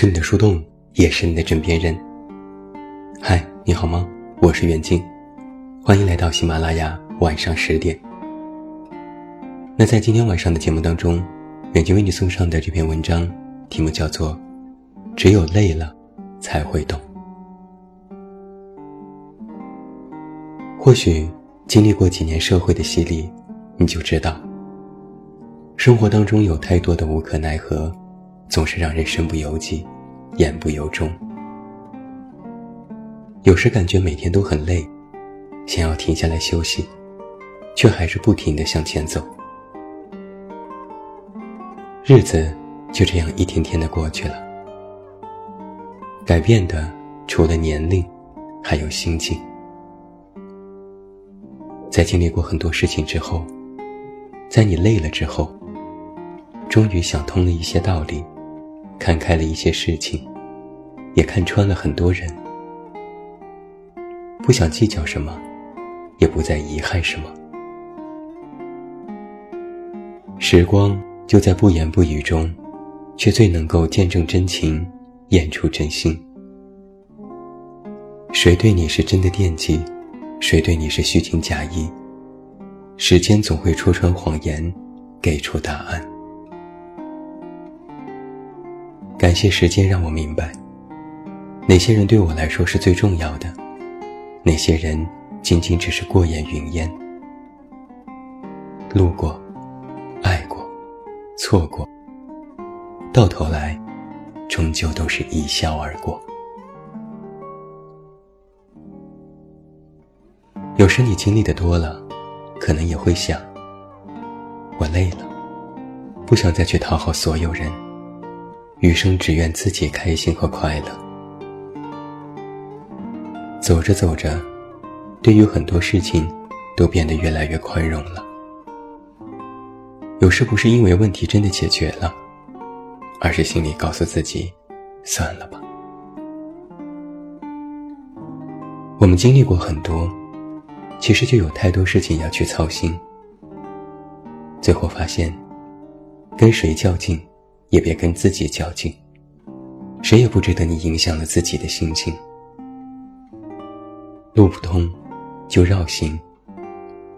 是你的树洞，也是你的枕边人。嗨，你好吗？我是袁静，欢迎来到喜马拉雅晚上十点。那在今天晚上的节目当中，远近为你送上的这篇文章，题目叫做《只有累了才会懂》。或许经历过几年社会的洗礼，你就知道，生活当中有太多的无可奈何。总是让人身不由己，言不由衷。有时感觉每天都很累，想要停下来休息，却还是不停的向前走。日子就这样一天天的过去了。改变的除了年龄，还有心境。在经历过很多事情之后，在你累了之后，终于想通了一些道理。看开了一些事情，也看穿了很多人。不想计较什么，也不再遗憾什么。时光就在不言不语中，却最能够见证真情，演出真心。谁对你是真的惦记，谁对你是虚情假意？时间总会戳穿谎言，给出答案。感谢时间让我明白，哪些人对我来说是最重要的，哪些人仅仅只是过眼云烟。路过，爱过，错过，到头来，终究都是一笑而过。有时你经历的多了，可能也会想，我累了，不想再去讨好所有人。余生只愿自己开心和快乐。走着走着，对于很多事情，都变得越来越宽容了。有时不是因为问题真的解决了，而是心里告诉自己，算了吧。我们经历过很多，其实就有太多事情要去操心。最后发现，跟谁较劲？也别跟自己较劲，谁也不值得你影响了自己的心情。路不通，就绕行；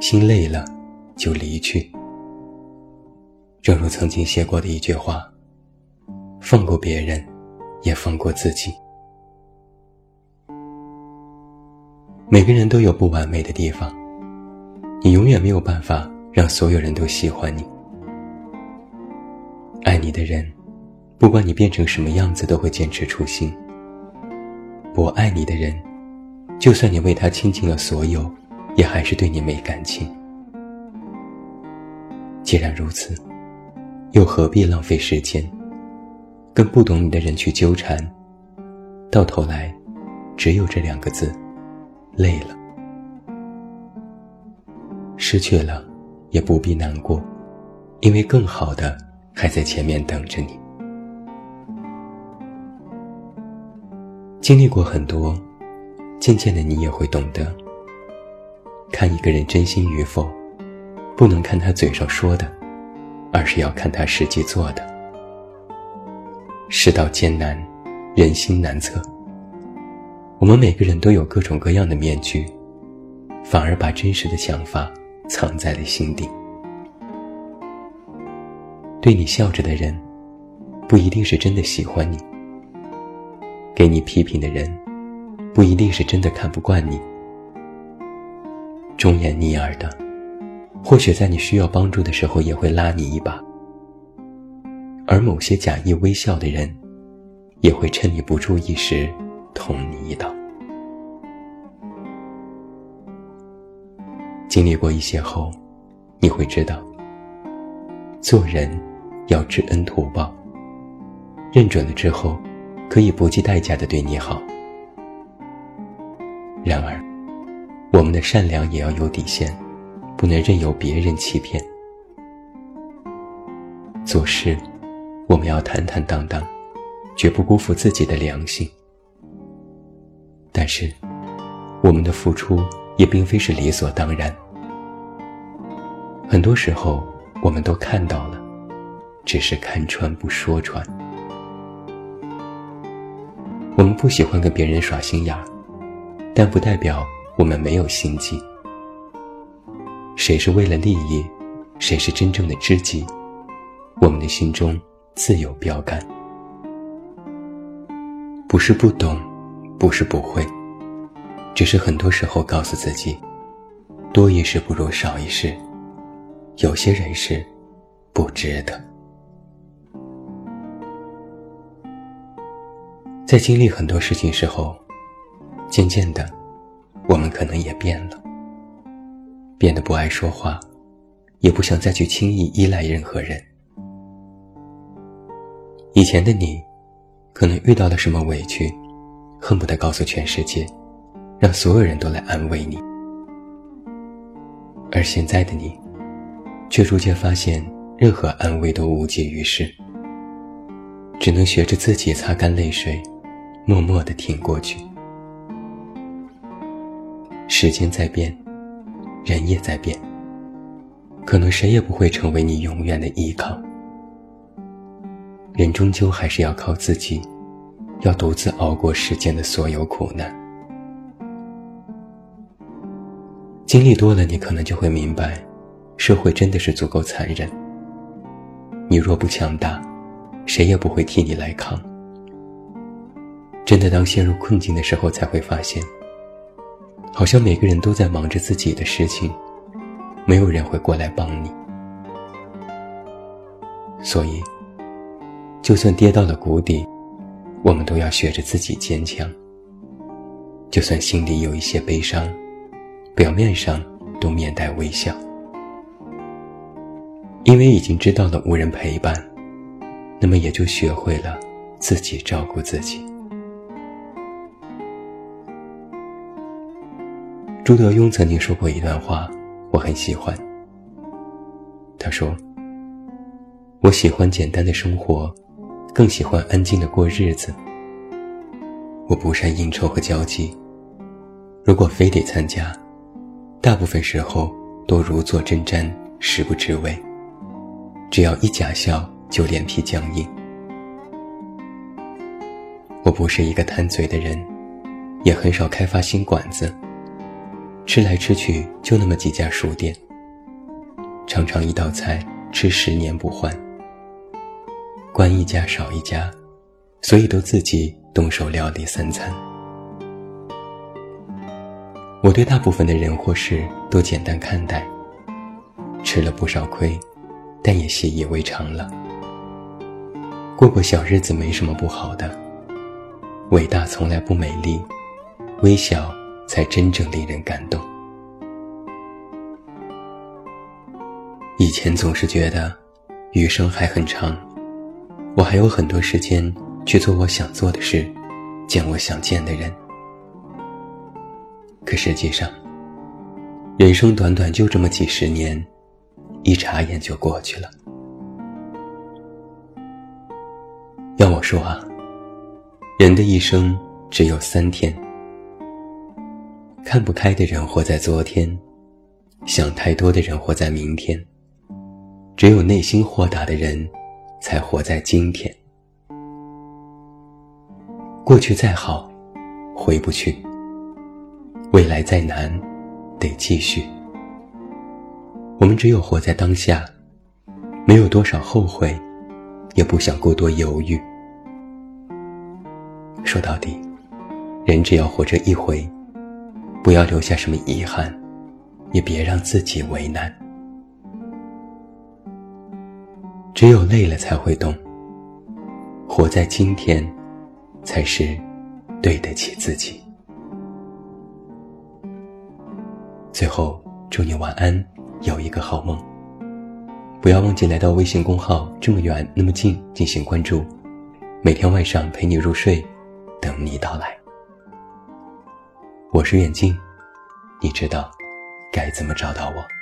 心累了，就离去。正如曾经写过的一句话：“放过别人，也放过自己。”每个人都有不完美的地方，你永远没有办法让所有人都喜欢你。爱你的人，不管你变成什么样子，都会坚持初心。不爱你的人，就算你为他倾尽了所有，也还是对你没感情。既然如此，又何必浪费时间，跟不懂你的人去纠缠？到头来，只有这两个字：累了。失去了，也不必难过，因为更好的。还在前面等着你。经历过很多，渐渐的你也会懂得，看一个人真心与否，不能看他嘴上说的，而是要看他实际做的。世道艰难，人心难测。我们每个人都有各种各样的面具，反而把真实的想法藏在了心底。对你笑着的人，不一定是真的喜欢你；给你批评的人，不一定是真的看不惯你。忠言逆耳的，或许在你需要帮助的时候也会拉你一把；而某些假意微笑的人，也会趁你不注意时捅你一刀。经历过一些后，你会知道，做人。要知恩图报，认准了之后，可以不计代价的对你好。然而，我们的善良也要有底线，不能任由别人欺骗。做事，我们要坦坦荡荡，绝不辜负自己的良心。但是，我们的付出也并非是理所当然。很多时候，我们都看到了。只是看穿不说穿。我们不喜欢跟别人耍心眼儿，但不代表我们没有心计。谁是为了利益，谁是真正的知己，我们的心中自有标杆。不是不懂，不是不会，只是很多时候告诉自己，多一事不如少一事。有些人事，不值得。在经历很多事情时候，渐渐的，我们可能也变了，变得不爱说话，也不想再去轻易依赖任何人。以前的你，可能遇到了什么委屈，恨不得告诉全世界，让所有人都来安慰你。而现在的你，却逐渐发现，任何安慰都无济于事，只能学着自己擦干泪水，默默地挺过去。时间在变，人也在变，可能谁也不会成为你永远的依靠。人终究还是要靠自己，要独自熬过世间的所有苦难。经历多了，你可能就会明白。社会真的是足够残忍。你若不强大，谁也不会替你来扛。真的，当陷入困境的时候，才会发现，好像每个人都在忙着自己的事情，没有人会过来帮你。所以，就算跌到了谷底，我们都要学着自己坚强。就算心里有一些悲伤，表面上都面带微笑。因为已经知道了无人陪伴，那么也就学会了自己照顾自己。朱德庸曾经说过一段话，我很喜欢。他说：“我喜欢简单的生活，更喜欢安静的过日子。我不善应酬和交际，如果非得参加，大部分时候都如坐针毡，食不知味。”只要一假笑，就脸皮僵硬。我不是一个贪嘴的人，也很少开发新馆子。吃来吃去就那么几家书店，常常一道菜吃十年不换。关一家少一家，所以都自己动手料理三餐。我对大部分的人或事都简单看待，吃了不少亏。但也习以为常了。过过小日子没什么不好的。伟大从来不美丽，微小才真正令人感动。以前总是觉得余生还很长，我还有很多时间去做我想做的事，见我想见的人。可实际上，人生短短就这么几十年。一眨眼就过去了。要我说啊，人的一生只有三天。看不开的人活在昨天，想太多的人活在明天，只有内心豁达的人，才活在今天。过去再好，回不去；未来再难，得继续。我们只有活在当下，没有多少后悔，也不想过多犹豫。说到底，人只要活着一回，不要留下什么遗憾，也别让自己为难。只有累了才会懂，活在今天，才是对得起自己。最后，祝你晚安。有一个好梦。不要忘记来到微信公号“这么远那么近”进行关注，每天晚上陪你入睡，等你到来。我是远镜，你知道该怎么找到我。